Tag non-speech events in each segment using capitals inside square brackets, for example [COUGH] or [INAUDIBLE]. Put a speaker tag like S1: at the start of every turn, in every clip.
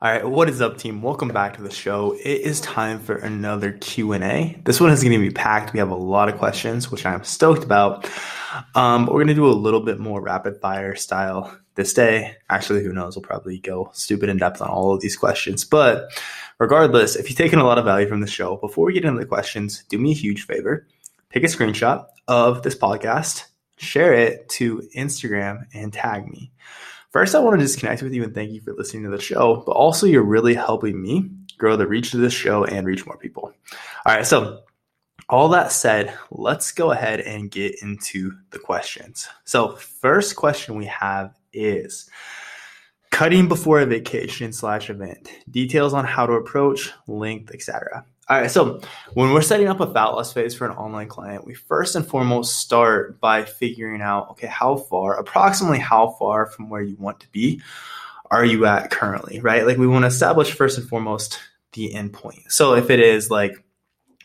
S1: All right, what is up, team? Welcome back to the show. It is time for another Q and A. This one is going to be packed. We have a lot of questions, which I'm stoked about. Um, but we're going to do a little bit more rapid fire style this day. Actually, who knows? We'll probably go stupid in depth on all of these questions. But regardless, if you've taken a lot of value from the show, before we get into the questions, do me a huge favor: take a screenshot of this podcast, share it to Instagram, and tag me. First, I want to just connect with you and thank you for listening to the show, but also you're really helping me grow the reach of this show and reach more people. All right, so all that said, let's go ahead and get into the questions. So, first question we have is cutting before a vacation slash event. Details on how to approach, length, etc. All right, so when we're setting up a fat loss phase for an online client, we first and foremost start by figuring out okay, how far, approximately how far from where you want to be are you at currently, right? Like we want to establish first and foremost the endpoint. So if it is like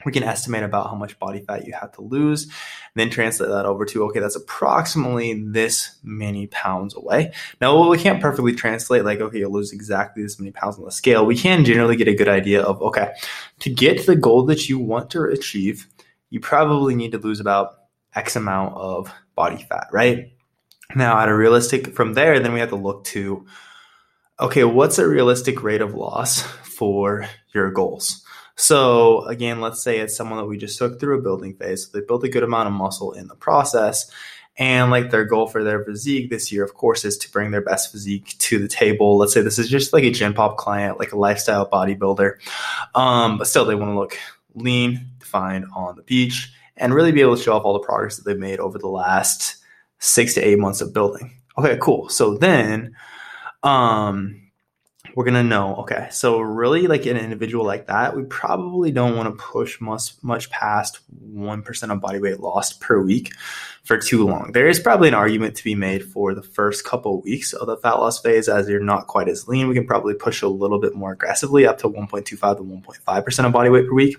S1: we can estimate about how much body fat you have to lose, then translate that over to, okay, that's approximately this many pounds away. Now, we can't perfectly translate like, okay, you'll lose exactly this many pounds on the scale. We can generally get a good idea of, okay, to get the goal that you want to achieve, you probably need to lose about X amount of body fat, right? Now, at a realistic, from there, then we have to look to, okay, what's a realistic rate of loss for your goals? So again, let's say it's someone that we just took through a building phase. So they built a good amount of muscle in the process. And like their goal for their physique this year, of course, is to bring their best physique to the table. Let's say this is just like a gen pop client, like a lifestyle bodybuilder. Um, but still, they want to look lean, defined on the beach, and really be able to show off all the progress that they've made over the last six to eight months of building. Okay, cool. So then, um, we're gonna know. Okay so really like an individual like that we probably don't want to push much much past 1% of body weight lost per week for too long. There is probably an argument to be made for the first couple of weeks of the fat loss phase as you're not quite as lean. We can probably push a little bit more aggressively up to 1.25 to 1.5% of body weight per week.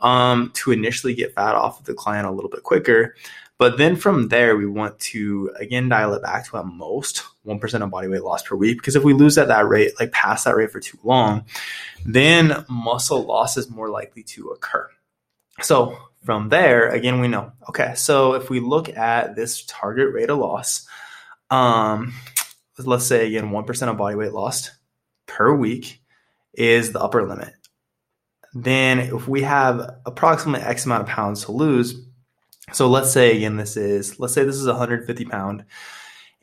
S1: Um, to initially get fat off of the client a little bit quicker but then from there, we want to again dial it back to at most 1% of body weight loss per week. Because if we lose at that rate, like past that rate for too long, then muscle loss is more likely to occur. So from there, again, we know, okay, so if we look at this target rate of loss, um, let's say again, 1% of body weight lost per week is the upper limit. Then if we have approximately X amount of pounds to lose, so let's say again, this is let's say this is a 150 pound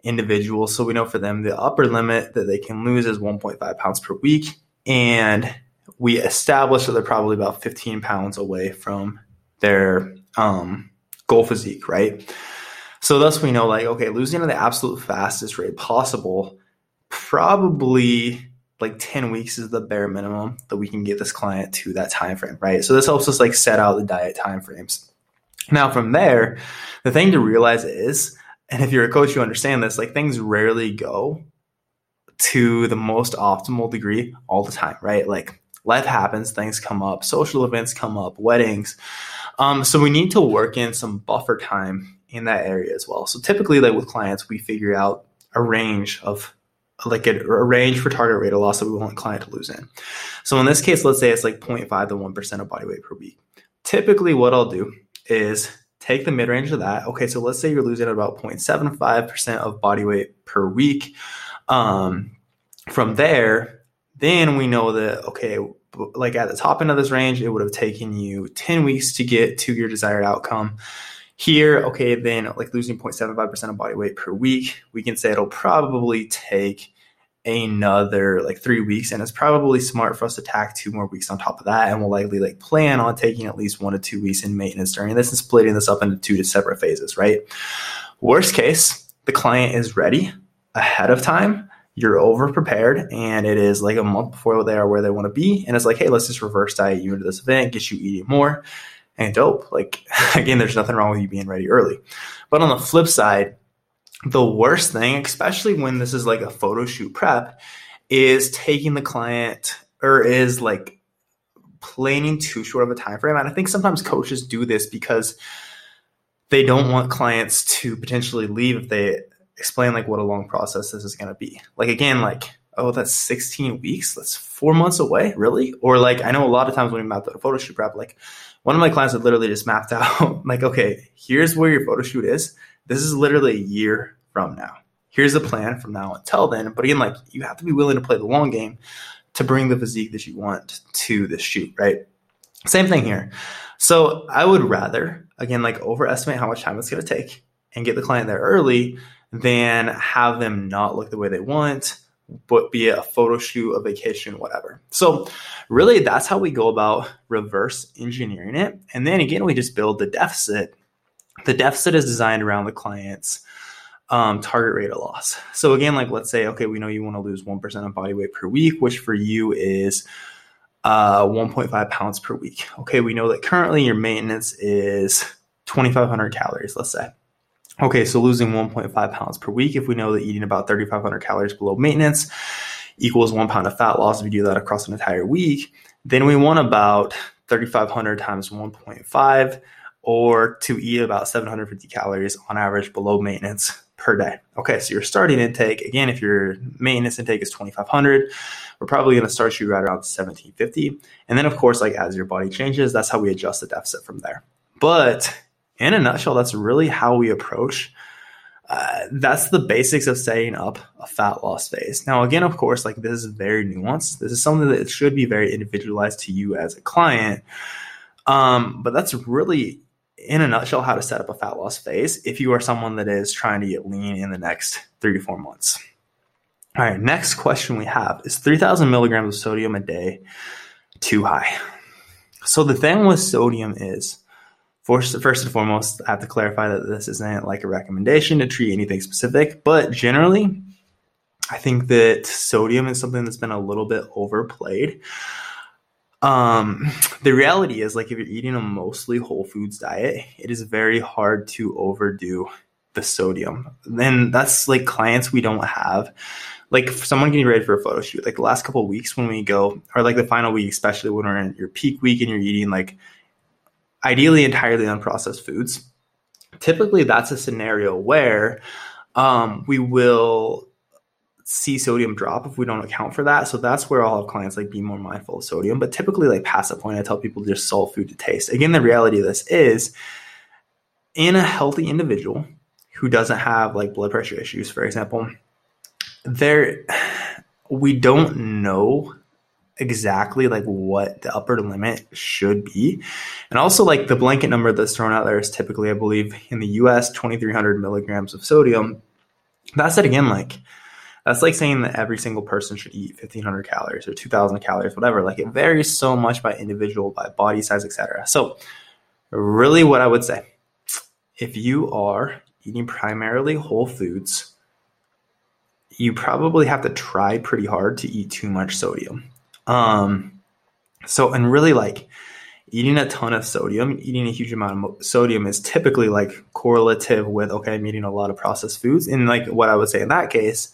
S1: individual. So we know for them the upper limit that they can lose is 1.5 pounds per week, and we establish that they're probably about 15 pounds away from their um, goal physique, right? So thus we know like okay, losing at the absolute fastest rate possible, probably like 10 weeks is the bare minimum that we can get this client to that time frame, right? So this helps us like set out the diet time frames. Now, from there, the thing to realize is, and if you're a coach, you understand this, like things rarely go to the most optimal degree all the time, right? Like life happens, things come up, social events come up, weddings. Um, so we need to work in some buffer time in that area as well. So typically, like with clients, we figure out a range of like a, a, range for target rate of loss that we want client to lose in. So in this case, let's say it's like 0.5 to 1% of body weight per week. Typically, what I'll do is take the mid range of that. Okay, so let's say you're losing about 0.75% of body weight per week. Um, from there, then we know that, okay, like at the top end of this range, it would have taken you 10 weeks to get to your desired outcome. Here, okay, then like losing 0.75% of body weight per week, we can say it'll probably take another like three weeks and it's probably smart for us to tack two more weeks on top of that and we'll likely like plan on taking at least one to two weeks in maintenance during this and splitting this up into two to separate phases right? Worst case the client is ready ahead of time you're over prepared and it is like a month before they are where they want to be and it's like hey let's just reverse diet you into this event get you eating more and dope. Like [LAUGHS] again there's nothing wrong with you being ready early. But on the flip side the worst thing, especially when this is like a photo shoot prep, is taking the client or is like planning too short of a time frame. And I think sometimes coaches do this because they don't want clients to potentially leave if they explain like what a long process this is going to be. Like again, like oh, that's 16 weeks. That's four months away, really? Or like, I know a lot of times when we map out a photo shoot prep, like one of my clients had literally just mapped [LAUGHS] out, like, okay, here's where your photo shoot is. This is literally a year from now. Here's a plan from now until then. But again, like, you have to be willing to play the long game to bring the physique that you want to the shoot, right? Same thing here. So I would rather, again, like overestimate how much time it's going to take and get the client there early than have them not look the way they want, but be it a photo shoot, a vacation, whatever. So really that's how we go about reverse engineering it. And then again, we just build the deficit. The deficit is designed around the client's um, target rate of loss. So again, like let's say, okay, we know you want to lose 1% of body weight per week, which for you is uh, 1.5 pounds per week. Okay, we know that currently your maintenance is 2,500 calories, let's say. Okay, so losing 1.5 pounds per week, if we know that eating about 3,500 calories below maintenance equals one pound of fat loss, if you do that across an entire week, then we want about 3,500 times 1.5 or to eat about 750 calories on average below maintenance per day. Okay, so your starting intake, again, if your maintenance intake is 2,500, we're probably to start you right around 1,750. And then, of course, like as your body changes, that's how we adjust the deficit from there. But in a nutshell, that's really how we approach. Uh, that's the basics of setting up a fat loss phase. Now, again, of course, like this is very nuanced. This is something that should be very individualized to you as a client. Um, but that's really, in a nutshell, how to set up a fat loss phase if you are someone that is trying to get lean in the next three to four months. All right, next question we have is 3,000 milligrams of sodium a day too high? So the thing with sodium is First, and foremost, I have to clarify that this isn't like a recommendation to treat anything specific, but generally, I think that sodium is something that's been a little bit overplayed. Um, [LAUGHS] the reality is, like, if you're eating a mostly whole foods diet, it is very hard to overdo the sodium. Then that's like clients we don't have. Like someone getting ready for a photo shoot, like the last couple weeks when we go, or like the final week, especially when we're in your peak week and you're eating like ideally entirely unprocessed foods. Typically, that's a scenario where um, we will see sodium drop if we don't account for that. So that's where I'll have clients like be more mindful of sodium. But typically, like past that point, I tell people just salt food to taste. Again, the reality of this is in a healthy individual who doesn't have like blood pressure issues, for example, there we don't know exactly like what the upper limit should be. And also like the blanket number that's thrown out there is typically, I believe, in the US, 2300 milligrams of sodium. That said again, like that's like saying that every single person should eat 1500 calories or 2000 calories, whatever. Like it varies so much by individual, by body size, etc. So really what I would say, if you are eating primarily whole foods, you probably have to try pretty hard to eat too much sodium. Um, so, and really like eating a ton of sodium, eating a huge amount of sodium is typically like correlative with, okay, I'm eating a lot of processed foods. And like what I would say in that case,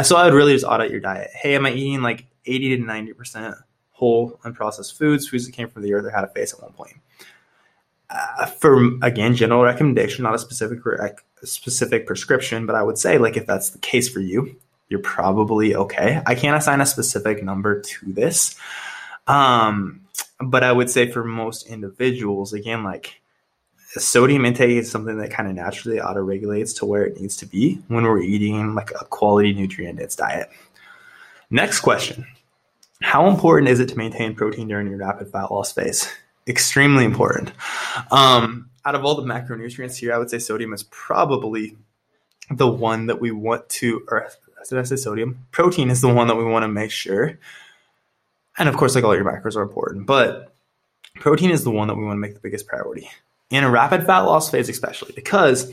S1: so I would really just audit your diet. Hey, am I eating like 80 to 90% whole unprocessed foods, foods that came from the earth or had a face at one point? Uh, for again, general recommendation, not a specific specific prescription, but I would say like if that's the case for you, you're probably okay. I can't assign a specific number to this. Um, but I would say for most individuals, again, like sodium intake is something that kind of naturally auto regulates to where it needs to be when we're eating like a quality nutrient dense diet. Next question How important is it to maintain protein during your rapid fat loss phase? Extremely important. Um, out of all the macronutrients here, I would say sodium is probably the one that we want to, or did I say sodium? Protein is the one that we want to make sure. And of course, like all your macros are important, but protein is the one that we want to make the biggest priority in a rapid fat loss phase, especially because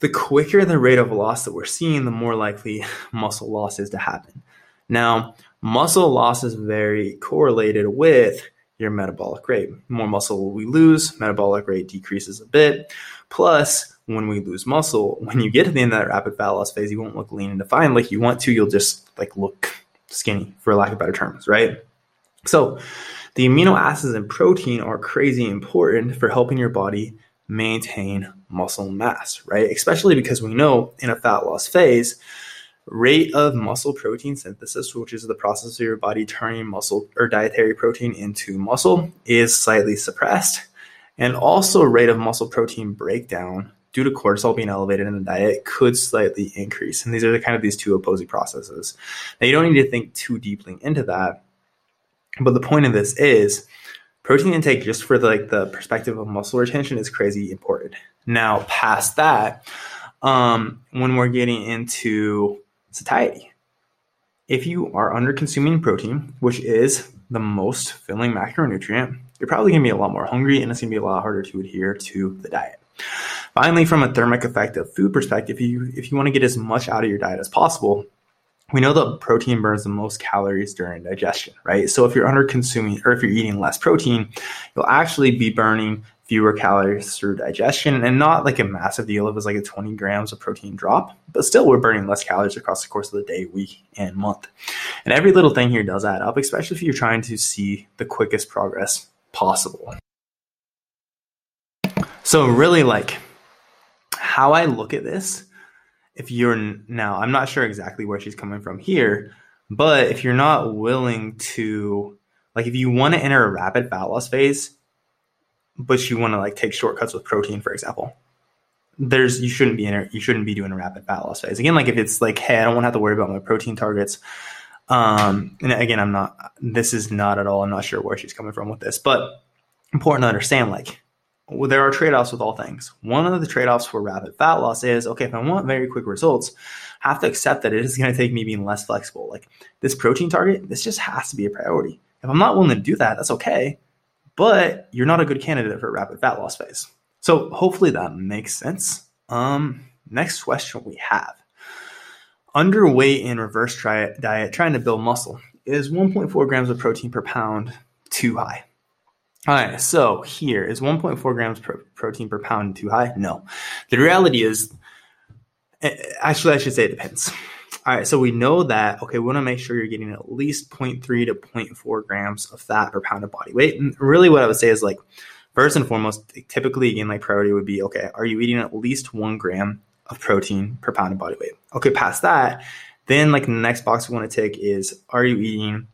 S1: the quicker the rate of loss that we're seeing, the more likely [LAUGHS] muscle loss is to happen. Now, muscle loss is very correlated with your metabolic rate. More muscle we lose, metabolic rate decreases a bit. Plus, when we lose muscle, [LAUGHS] when you get to the end of that rapid fat loss phase, you won't look lean and defined like you want to. You'll just like look skinny, for lack of better terms, right? So, the amino acids and protein are crazy important for helping your body maintain muscle mass, right? Especially because we know in a fat loss phase, rate of muscle protein synthesis, which is the process of your body turning muscle or dietary protein into muscle, is slightly suppressed. And also, rate of muscle protein breakdown due to cortisol being elevated in the diet could slightly increase. And these are the kind of these two opposing processes. Now, you don't need to think too deeply into that. But the point of this is protein intake just for the, like the perspective of muscle retention is crazy important. Now, past that, um, when we're getting into satiety, if you are under consuming protein, which is the most filling macronutrient, you're probably going to be a lot more hungry and it's going to be a lot harder to adhere to the diet. Finally, from a thermic effect of food perspective, if you, if you want to get as much out of your diet as possible, we know that protein burns the most calories during digestion, right? So if you're under consuming or if you're eating less protein, you'll actually be burning fewer calories through digestion and not like a massive deal It was like a 20 grams of protein drop, but still we're burning less calories across the course of the day, week, and month. And every little thing here does add up, especially if you're trying to see the quickest progress possible. So really like how I look at this, if you're now, I'm not sure exactly where she's coming from here, but if you're not willing to, like, if you want to enter a rapid fat loss phase, but you want to like take shortcuts with protein, for example, there's you shouldn't be in you shouldn't be doing a rapid fat loss phase. Again, like if it's like, hey, I don't want to have to worry about my protein targets. Um, and again, I'm not. This is not at all. I'm not sure where she's coming from with this, but important to understand. Like, well, there are trade offs with all things. One of the trade offs for rapid fat loss is okay, if I want very quick results, I have to accept that it is [LAUGHS] going to take me being less flexible. Like this protein target, this just has to be a priority. If I'm not willing to do that, that's okay, but you're not a good candidate for a rapid fat loss phase. So hopefully that makes sense. Um, next question we have underweight in reverse diet trying to build muscle is 1.4 grams of protein per pound too high all right, so here is 1.4 grams per protein per pound too high? No. The reality is, eh, actually, I should say it depends. All right, so we know that, okay, we want to make sure you're getting at least 0.3 to 0.4 grams of fat per pound of body weight. And really, what I would say is like, first and foremost, typically, again, like priority would be, okay, are you eating at least one gram of protein per pound of body weight? Okay, past that, then like the next box we want to take is, are you eating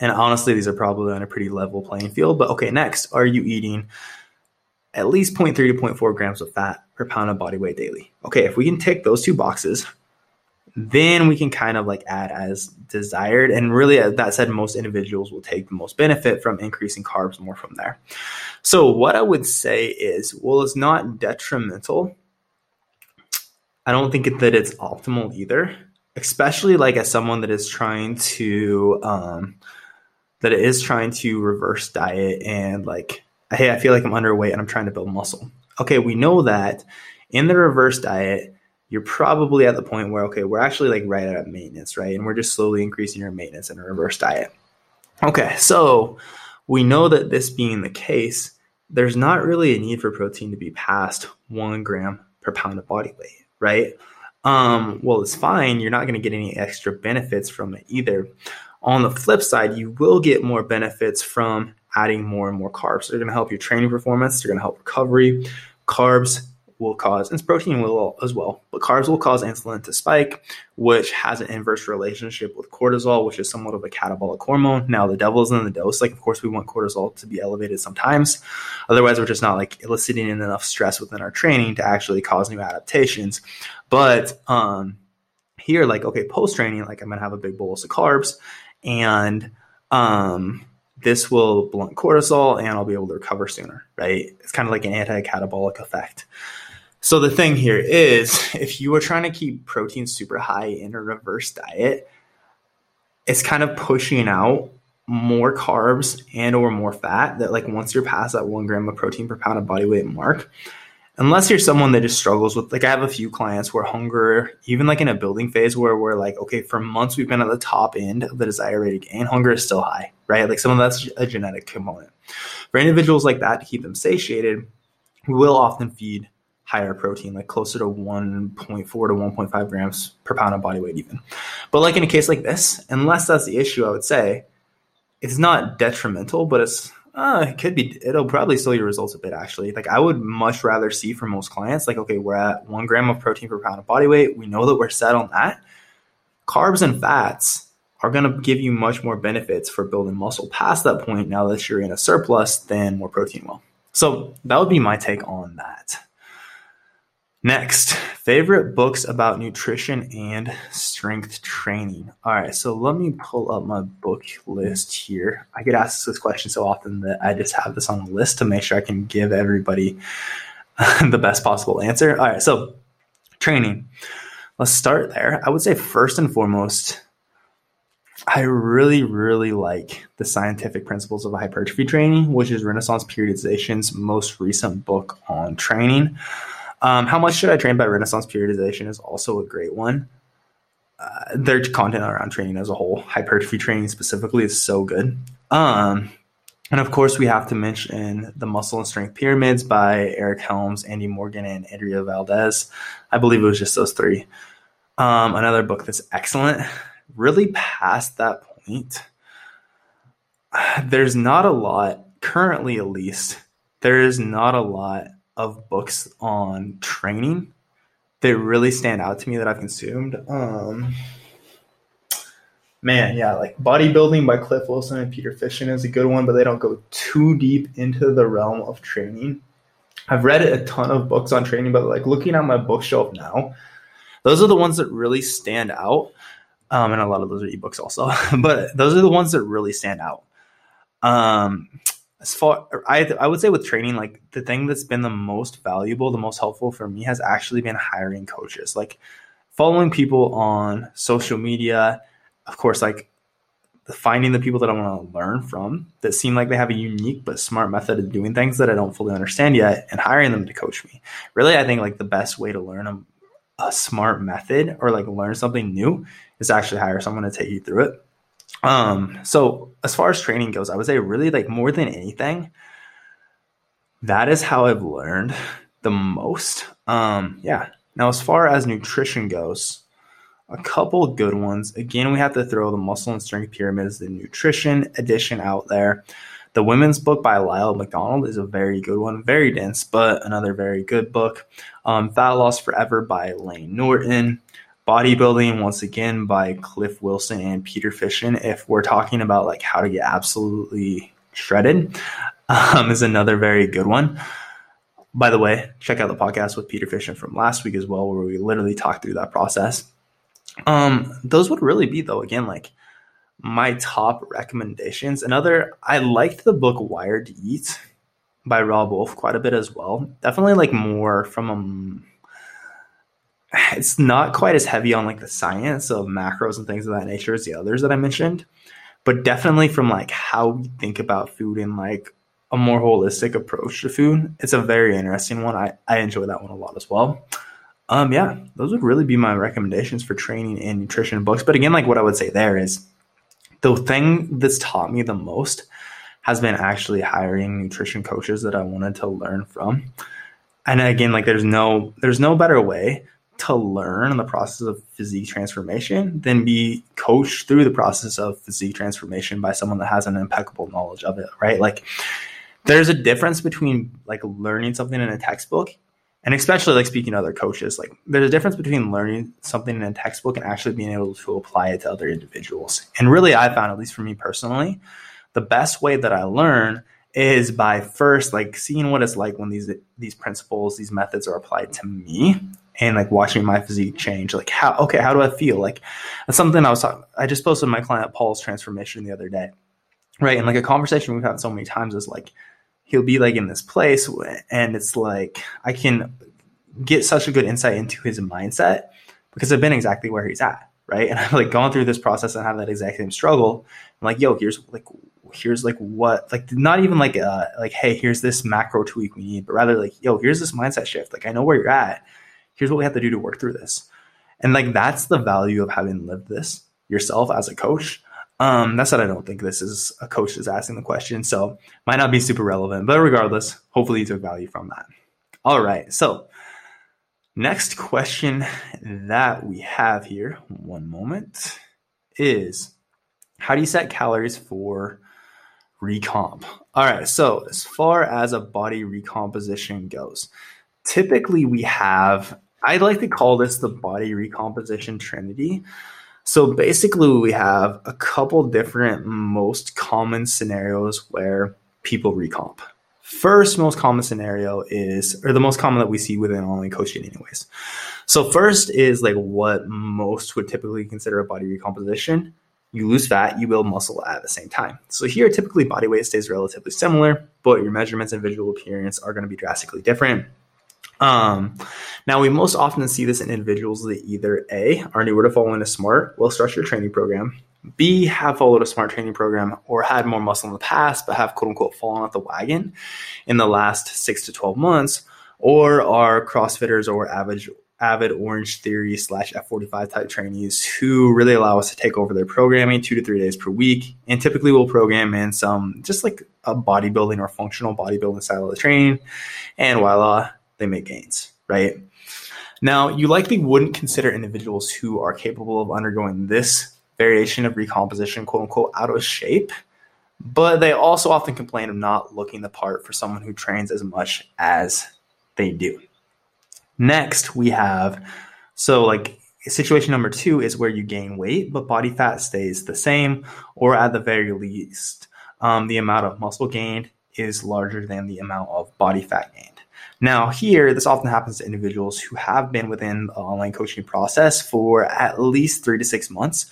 S1: and honestly, these are probably on a pretty level playing field. But okay, next, are you eating at least 0.3 to 0.4 grams of fat per pound of body weight daily? Okay, if we can tick those two boxes, then we can kind of like add as desired. And really, that said, most individuals will take the most benefit from increasing carbs more from there. So, what I would say is, well, it's not detrimental. I don't think that it's optimal either, especially like as someone that is trying to, um, that it is trying to reverse diet and like, hey, I feel like I'm underweight and I'm trying to build muscle. Okay, we know that in the reverse diet, you're probably at the point where, okay, we're actually like right at maintenance, right? And we're just slowly increasing your maintenance in a reverse diet. Okay, so we know that this being the case, there's not really a need for protein to be past one gram per pound of body weight, right? Um, well, it's fine. You're not going to get any extra benefits from it either. On the flip side, you will get more benefits from adding more and more carbs. They're going to help your training performance. They're going to help recovery. Carbs will cause, and protein will as well, but carbs will cause insulin to spike, which has an inverse relationship with cortisol, which is somewhat of a catabolic hormone. Now, the devil is in the dose. Like, of course, we want cortisol to be elevated sometimes. Otherwise, we're just not like eliciting enough stress within our training to actually cause new adaptations. But um, here, like, okay, post training, like, I'm to have a big bolus of carbs and um, this will blunt cortisol and I'll be able to recover sooner, right? It's kind of like an anti-catabolic effect. So the thing here is if you are trying to keep protein super high in a reverse diet, it's kind of pushing out more carbs and or more fat that like once you're past that one gram of protein per pound of body weight mark, unless you're someone that just struggles with like I have a few clients where hunger, even like in a building phase where we're like, okay, for months we've been at the top end of the desire rate gain, hunger is still high, right? Like some of that's a genetic component. For individuals like that to keep them satiated, we will often feed higher protein, like closer to 1.4 to 1.5 grams per pound of body weight, even. But like in a case like this, unless that's the issue, I would say it's not detrimental, but it's uh, it could be. It'll probably slow your results a bit, actually. Like I would much rather see for most clients, like okay, we're at one gram of protein per pound of body weight. We know that we're set on that. carbs and fats are going to give you much more benefits for building muscle past that point now that you're in a surplus than more protein will. So that would be my take on that. Next, favorite books about nutrition and strength training. All right, so let me pull up my book list here. I get asked this question so often that I just have this on the list to make sure I can give everybody [LAUGHS] the best possible answer. All right, so training. Let's start there. I would say first and foremost, I really, really like the scientific principles of hypertrophy training, which is Renaissance Periodization's most recent book on training. Um, How much should I train by Renaissance Periodization is also a great one. Uh, their content around training as a whole, hypertrophy training specifically, is so good. Um, and of course, we have to mention the Muscle and Strength Pyramids by Eric Helms, Andy Morgan, and Andrea Valdez. I believe it was just those three. Um, another book that's excellent. Really past that point, [SIGHS] there's not a lot, currently at least, there is not a lot of books on training that really stand out to me that I've consumed. Um, man, yeah, like bodybuilding by Cliff Wilson and Peter Fitschen is a good one, but they don't go too deep into the realm of training. I've read a ton of books on training, but like looking at my bookshelf now, those are the ones that really stand out. Um, and a lot of those are ebooks also, [LAUGHS] but those are the ones that really stand out. Um, as far I I would say with training, like the thing that's been the most valuable, the most helpful for me has actually been hiring coaches. Like following people on social media, of course, like finding the people that I want to learn from that seem like they have a unique but smart method of doing things that I don't fully understand yet and hiring them to coach me. Really, I think like the best way to learn a, a smart method or like learn something new is actually hire someone to take you through it. Um, so as far as training goes, I would say really like more than anything, that is how I've learned the most. Um, yeah. Now, as far as nutrition goes, a couple good ones. Again, we have to throw the muscle and strength pyramids, the nutrition edition out there. The women's book by Lyle McDonald is a very good one, very dense, but another very good book. Um, Fat Loss Forever by Layne Norton. Bodybuilding, once again, by Cliff Wilson and Peter Fitschen. If we're talking about like how to get absolutely shredded, [LAUGHS] um, is another very good one. By the way, check out the podcast with Peter Fitschen from last week as well, where we literally talked through that process. Um, those would really be though, again, like my top recommendations. Another, I liked the book Wired to Eat by Robb Wolf quite a bit as well. Definitely like more from a it's not quite as heavy on like the science of macros and things of that nature as the others that I mentioned, but definitely from like how we think about food and like a more holistic approach to food. It's a very interesting one. I, I enjoy that one a lot as well. Um, yeah, those would really be my recommendations for training and nutrition books. But again, like what I would say there is the thing that's taught me the most has been actually hiring nutrition coaches that I wanted to learn from. And again, like there's no there's no better way to learn in the process of physique transformation than be coached through the process of physique transformation by someone that has an impeccable knowledge of it, right? Like there's a difference between like learning something in a textbook and especially like speaking to other coaches, like there's a difference between learning something in a textbook and actually being able to apply it to other individuals. And really I found, at least for me personally, the best way that I learn is by first like seeing what it's like when these these principles, these methods are applied to me and like watching my physique change. Like how okay, how do I feel? Like that's something I was talking I just posted my client Paul's transformation the other day. Right. And like a conversation we've had so many times is like he'll be like in this place and it's like I can get such a good insight into his mindset because I've been exactly where he's at. Right. And [LAUGHS] I've like gone through this process and have that exact same struggle. I'm like, yo, here's like here's like what like not even like uh like hey here's this macro tweak we need but rather like yo here's this mindset shift like i know where you're at here's what we have to do to work through this. And like that's the value of having lived this yourself as a coach. Um, that's what I don't think this is a coach is asking the question. So might not be super relevant, but regardless, hopefully you took value from that. All right. So next question that we have here, one moment, is how do you set calories for recomp? All right. So as far as a body recomposition goes, typically we have I like to call this the body recomposition trinity. So basically, we have a couple different most common scenarios where people recomp. First, most common scenario is, or the most common that we see within online coaching, anyways. So, first is like what most would typically consider a body recomposition. You lose fat, you build muscle at the same time. So, here, typically body weight stays relatively similar, but your measurements and visual appearance are going to be drastically different. Um, now, we most often see this in individuals that either A, are newer to following a smart, well structured training program, B, have followed a smart training program or had more muscle in the past, but have quote unquote fallen off the wagon in the last six to 12 months, or are CrossFitters or avid, avid Orange Theory slash F45 type trainees who really allow us to take over their programming two to three days per week. And typically we'll program in some just like a bodybuilding or functional bodybuilding style of the training. And voila, they make gains, right? Now, you likely wouldn't consider individuals who are capable of undergoing this variation of recomposition, quote unquote, out of shape, but they also often complain of not looking the part for someone who trains as much as they do. Next, we have so like situation number two is where you gain weight, but body fat stays the same, or at the very least, um, the amount of muscle gained is larger than the amount of body fat gained. Now, here, this often happens to individuals who have been within the online coaching process for at least three to six months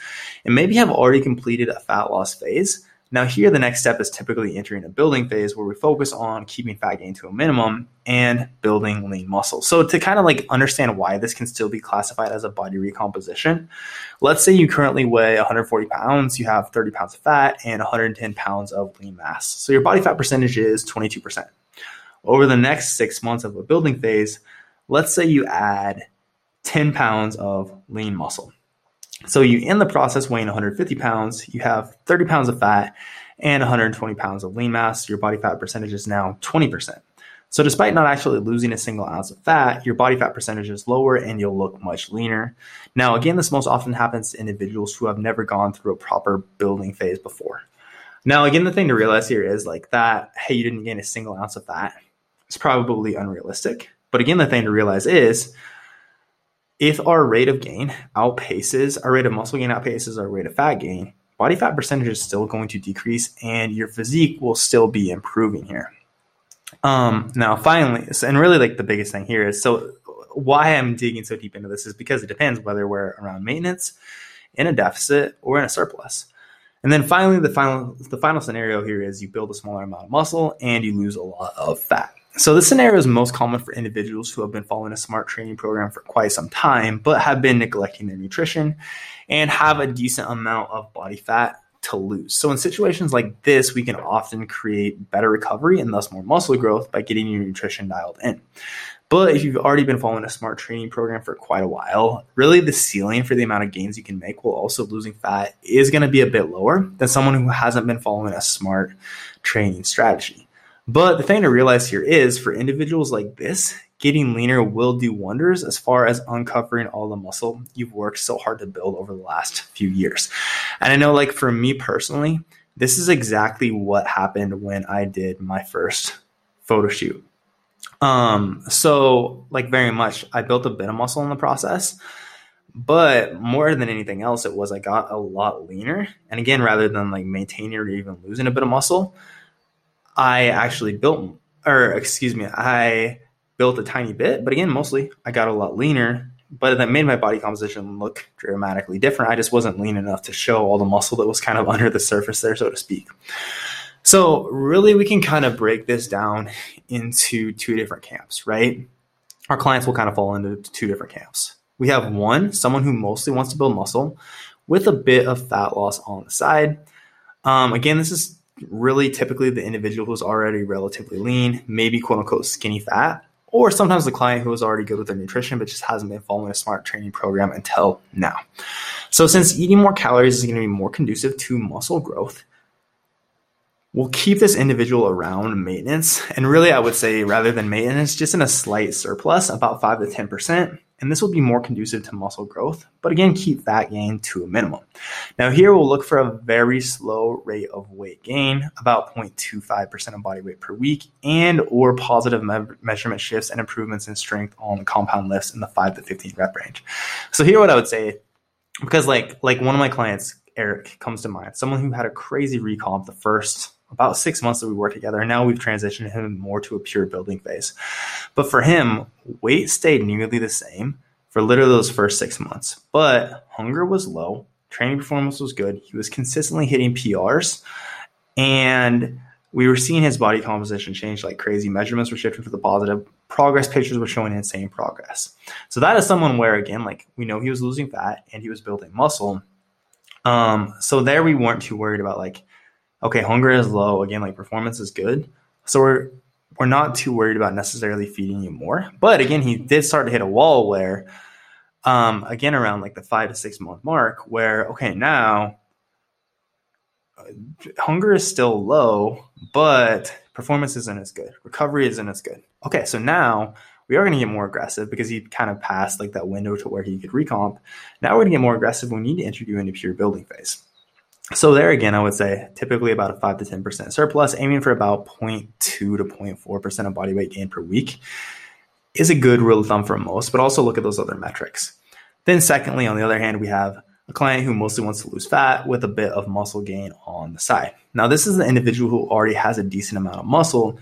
S1: and maybe have already completed a fat loss phase. Now, here, the next step is typically entering a building phase where we focus on keeping fat gain to a minimum and building lean muscle. So, to kind of like understand why this can still be classified as a body recomposition, let's say you currently weigh 140 pounds, you have 30 pounds of fat and 110 pounds of lean mass. So, your body fat percentage is 22% over the next six months of a building phase, let's say you add 10 pounds of lean muscle. So you end the process weighing 150 pounds, you have 30 pounds of fat and 120 pounds of lean mass. Your body fat percentage is now 20%. So despite not actually losing a single ounce of fat, your body fat percentage is lower and you'll look much leaner. Now, again, this most often happens to individuals who have never gone through a proper building phase before. Now, again, the thing to realize here is like that, hey, you didn't gain a single ounce of fat is probably unrealistic. But again, the thing to realize is if our rate of gain outpaces our rate of muscle gain outpaces our rate of fat gain, body fat percentage is still going to decrease and your physique will still be improving here. Um, now, finally, and really like the biggest thing here is so why I'm digging so deep into this is because it depends whether we're around maintenance, in a deficit, or in a surplus. And then finally, the final the final scenario here is you build a smaller amount of muscle and you lose a lot of fat. So this scenario is most common for individuals who have been following a smart training program for quite some time, but have been neglecting their nutrition and have a decent amount of body fat to lose. So in situations like this, we can often create better recovery and thus more muscle growth by getting your nutrition dialed in. But if you've already been following a smart training program for quite a while, really the ceiling for the amount of gains you can make while also losing fat is going to be a bit lower than someone who hasn't been following a smart training strategy. But the thing to realize here is for individuals like this, getting leaner will do wonders as far as uncovering all the muscle you've worked so hard to build over the last few years. And I know, like, for me personally, this is exactly what happened when I did my first photo shoot. Um, so, like, very much, I built a bit of muscle in the process. But more than anything else, it was I got a lot leaner. And again, rather than like maintaining or even losing a bit of muscle, I actually built, or excuse me, I built a tiny bit, but again, mostly I got a lot leaner, but that made my body composition look dramatically different. I just wasn't lean enough to show all the muscle that was kind of [LAUGHS] under the surface there, so to speak. So, really, we can kind of break this down into two different camps, right? Our clients will kind of fall into two different camps. We have one, someone who mostly wants to build muscle with a bit of fat loss on the side. Um, again, this is really typically the individual who's already relatively lean, maybe quote unquote skinny fat, or sometimes the client who is already good with their nutrition but just hasn't been following a smart training program until now. So, since eating more calories is going to be more conducive to muscle growth, we'll keep this individual around maintenance. And really, I would say rather than maintenance, just in a slight surplus, about 5 to 10% and this will be more conducive to muscle growth, but again, keep fat gain to a minimum. Now here we'll look for a very slow rate of weight gain, about 0.25% of body weight per week, and or positive me- measurement shifts and improvements in strength on compound lifts in the 5 to 15 rep range. So here what I would say because like like one of my clients, Eric, comes to mind, someone who had a crazy recomp the first about six months that we worked together. And now we've transitioned him more to a pure building phase. But for him, weight stayed nearly the same for literally those first six months. But hunger was low, training performance was good. He was consistently hitting PRs. And we were seeing his body composition change like crazy. Measurements were shifting for the positive. Progress pictures were showing insane progress. So that is someone where again, like we know he was losing fat and he was building muscle. Um, so there we weren't too worried about like, okay, hunger is low. Again, like performance is good. So we're we're not too worried about necessarily feeding you more. But again, he did start to hit a wall where um, again around like the five to six month mark where okay now hunger is still low, but performance isn't as good. Recovery isn't as good. Okay, so now we are going to get more aggressive because he kind of passed like that window to where he could recomp. Now we're going to get more aggressive. When we need to enter you into pure building phase. So there again, I would say typically about a five to ten percent surplus, aiming for about 0.2 to 0.4 percent of body weight gain per week is a good rule of thumb for most. But also look at those other metrics. Then secondly, on the other hand, we have a client who mostly wants to lose fat with a bit of muscle gain on the side. Now, this is an individual who already has a decent amount of muscle,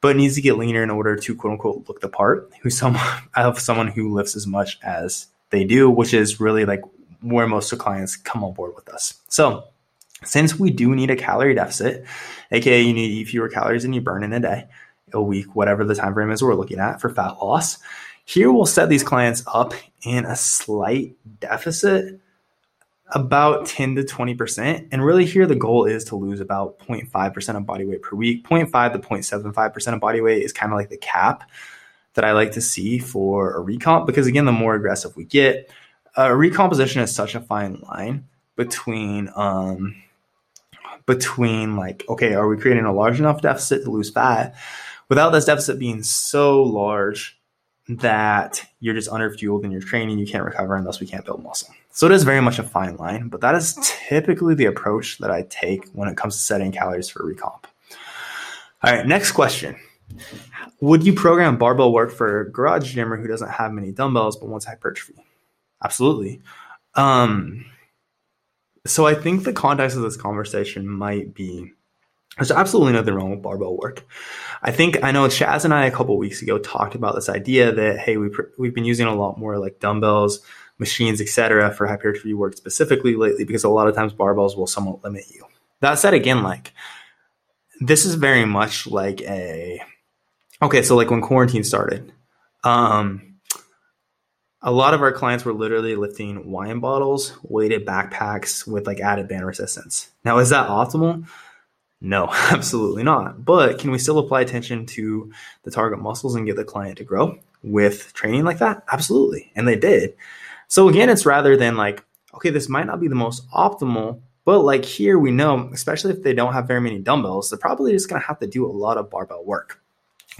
S1: but needs to get leaner in order to quote unquote look the part. Who's someone [LAUGHS] of someone who lifts as much as they do, which is really like where most of clients come on board with us. So, since we do need a calorie deficit, aka you need to eat fewer calories than you burn in a day, a week, whatever the time frame is we're looking at for fat loss, here we'll set these clients up in a slight deficit about 10 to 20%. And really, here the goal is to lose about 0.5% of body weight per week. 0.5 to 0.75% of body weight is kind of like the cap that I like to see for a recomp because, again, the more aggressive we get, uh, recomposition is such a fine line between. Um, between like okay are we creating a large enough deficit to lose fat without this deficit being so large that you're just underfueled in your training you can't recover and thus we can't build muscle so it is very much a fine line, but that is typically the approach that I take when it comes to setting calories for recomp. All right, next question. Would you program barbell work for a garage gymmer who doesn't have many dumbbells but wants hypertrophy? Absolutely. Um, so I think the context of this conversation might be there's absolutely nothing wrong with barbell work. I think I know Chaz and I a couple weeks ago talked about this idea that hey we we've been using a lot more like dumbbells machines, etc., for hypertrophy work specifically lately because a lot of times barbells will somewhat limit you. That said, again, like this is very much like a okay. So like when quarantine started, um, a lot of our clients were literally lifting wine bottles, weighted backpacks with like added band resistance. Now, is that optimal? No, [LAUGHS] absolutely not. But can we still apply attention to the target muscles and get the client to grow with training like that? Absolutely. And they did. So again, it's rather than like, okay, this might not be the most optimal, but like here we know, especially if they don't have very many dumbbells, they're probably just going to have to do a lot of barbell work.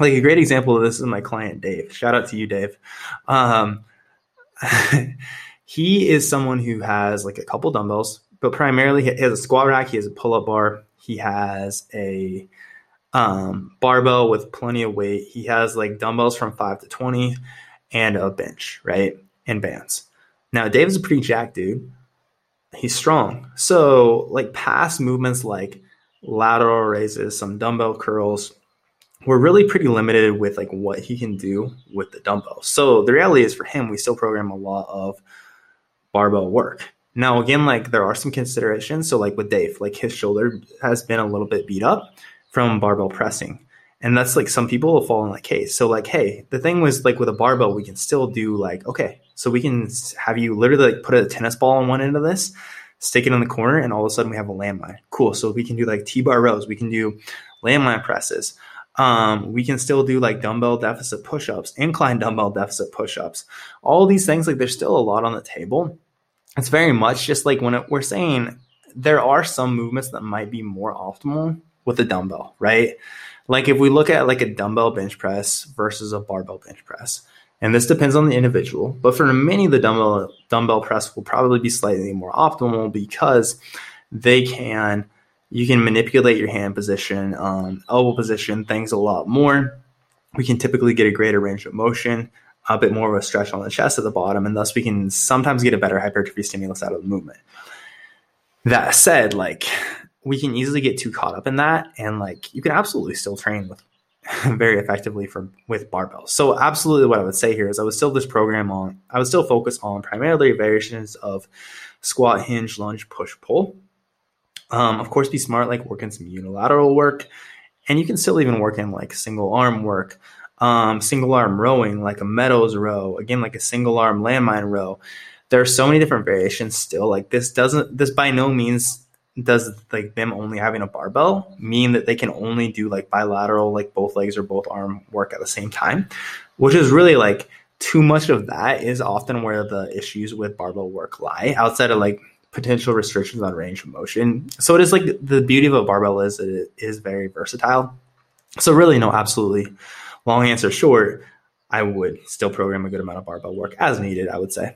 S1: Like a great example of this is my client Dave. Shout out to you, Dave. Um, [LAUGHS] he is someone who has like a couple dumbbells, but primarily he has a squat rack, he has a pull up bar, he has a um, barbell with plenty of weight. He has like dumbbells from five to 20 and a bench, right? And bands. Now, Dave's a pretty jacked dude. He's strong. So, like past movements like lateral raises, some dumbbell curls, we're really pretty limited with like what he can do with the dumbbell. So the reality is for him, we still program a lot of barbell work. Now, again, like there are some considerations. So, like with Dave, like his shoulder has been a little bit beat up from barbell pressing. And that's like some people will fall in that case. So, like, hey, the thing was like with a barbell, we can still do like, okay, so we can have you literally like put a tennis ball on one end of this, stick it in the corner, and all of a sudden we have a landmine. Cool. So we can do like T bar rows, we can do landmine presses. Um, we can still do like dumbbell deficit push ups, incline dumbbell deficit push ups. All these things, like there's still a lot on the table. It's very much just like when it, we're saying there are some movements that might be more optimal with a dumbbell, right? Like if we look at like a dumbbell bench press versus a barbell bench press, and this depends on the individual. But for many, the dumbbell dumbbell press will probably be slightly more optimal because they can you can manipulate your hand position, um, elbow position, things a lot more. We can typically get a greater range of motion. a bit more of a stretch on the chest at the bottom, and thus we can sometimes get a better hypertrophy stimulus out of the movement. That said, like we can easily get too caught up in that, and like you can absolutely still train with [LAUGHS] very effectively for with barbells. So absolutely what I would say here is I would still this program on I would still focus on primarily variations of squat, hinge, lunge, push, pull. Um, of course, be smart, like working some unilateral work, and you can still even work in like single arm work, um, single arm rowing, like a Meadows row, again, like a single arm landmine row. There are so many different variations still. Like this doesn't, this by no means does like them only having a barbell mean that they can only do like bilateral, like both legs or both arm work at the same time, which is really like too much of that is often where the issues with barbell work lie outside of like potential restrictions on range of motion. So it is like the beauty of a barbell is that it is very versatile. So really, no, absolutely. Long answer short, I would still program a good amount of barbell work as needed. I would say.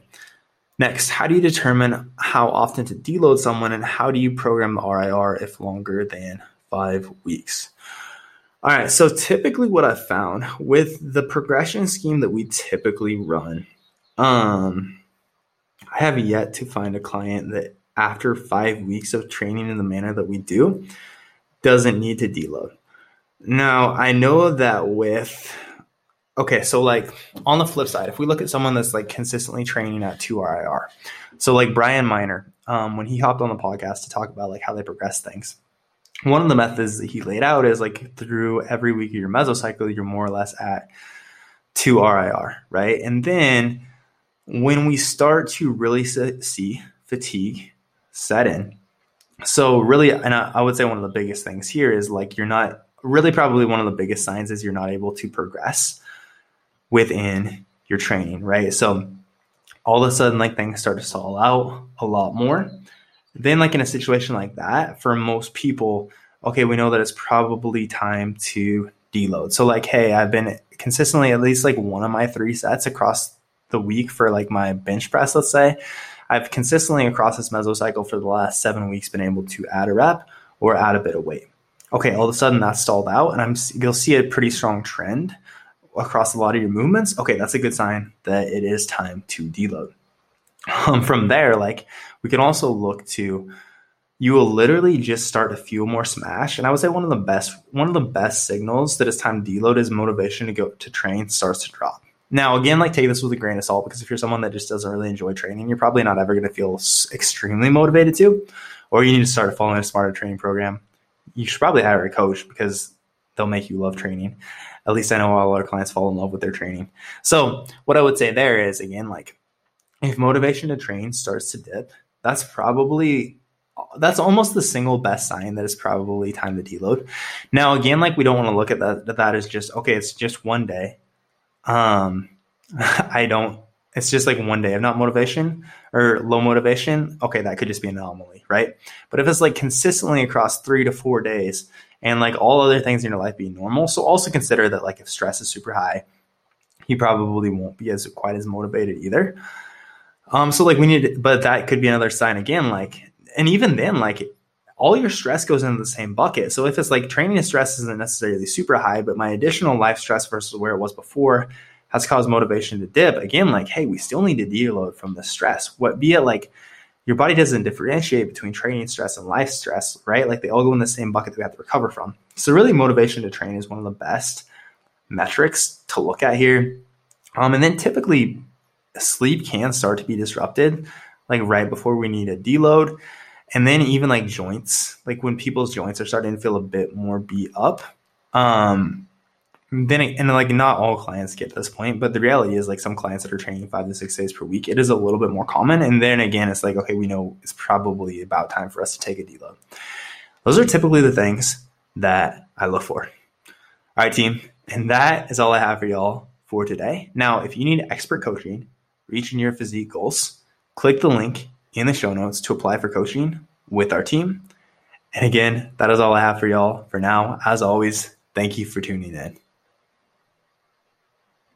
S1: Next, how do you determine how often to deload someone, and how do you program the RIR if longer than five weeks? All right, so typically what I've found with the progression scheme that we typically run, um, I have yet to find a client that after five weeks of training in the manner that we do doesn't need to deload. Now, I know that with, okay, so like on the flip side, if we look at someone that's like consistently training at 2 RIR, so like Brian Miner, um, when he hopped on the podcast to talk about like how they progress things, one of the methods that he laid out is like through every week of your mesocycle, you're more or less at 2 RIR, right? And then when we start to really see fatigue set in, so really, and I, would say one of the biggest things here is like you're not really probably one of the biggest signs is you're not able to progress within your training, right? So all of a sudden, like things start to stall out a lot more. Then, like in a situation like that, for most people, okay, we know that it's probably time to deload. So, like, hey, I've been consistently at least like one of my three sets across the week for like my bench press, let's say, I've consistently across this mesocycle for the last seven weeks been able to add a rep or add a bit of weight. Okay, all of a sudden that's stalled out, and I'm you'll see a pretty strong trend across a lot of your movements. Okay, that's a good sign that it is time to deload. Um, from there, like we can also look to you will literally just start to feel more smash. And I would say one of the best one of the best signals that it's time to deload is motivation to go to train starts to drop. Now, again, like take this with a grain of salt because if you're someone that just doesn't really enjoy training, you're probably not ever going to feel extremely motivated to, or you need to start following a smarter training program. You should probably hire a coach because they'll make you love training. At least I know all our clients fall in love with their training. So, what I would say there is again, like if motivation to train starts to dip, that's probably that's almost the single best sign that it's probably time to deload. Now, again, like we don't want to look at that that as just okay, it's just one day um, [LAUGHS] I don't. It's just like one day of not motivation or low motivation. Okay, that could just be an anomaly, right? But if it's like consistently across three to four days, and like all other things in your life being normal, so also consider that like if stress is super high, you probably won't be as quite as motivated either. Um, so like we need, but that could be another sign again. Like, and even then, like all your stress goes into the same bucket. So if it's like training stress isn't necessarily super high, but my additional life stress versus where it was before has caused motivation to dip, again, like, hey, we still need to deload from the stress. What be it like your body doesn't differentiate between training stress and life stress, right? Like they all go in the same bucket that we have to recover from. So really motivation to train is one of the best metrics to look at here. Um, and then typically sleep can start to be disrupted like right before we need a deload and then even like joints like when people's joints are starting to feel a bit more beat up um then and like not all clients get to this point but the reality is like some clients that are training five to six days per week it is a little bit more common. And then again it's like okay we know it's probably about time for us to take a deload those are typically the things that i look for. All right team. And that is all i have for y'all for today. Now if you need expert coaching reaching your physique goals click the link in the show notes to apply for coaching with our team. And again, that is all I have for y'all for now. As always, thank you for tuning in.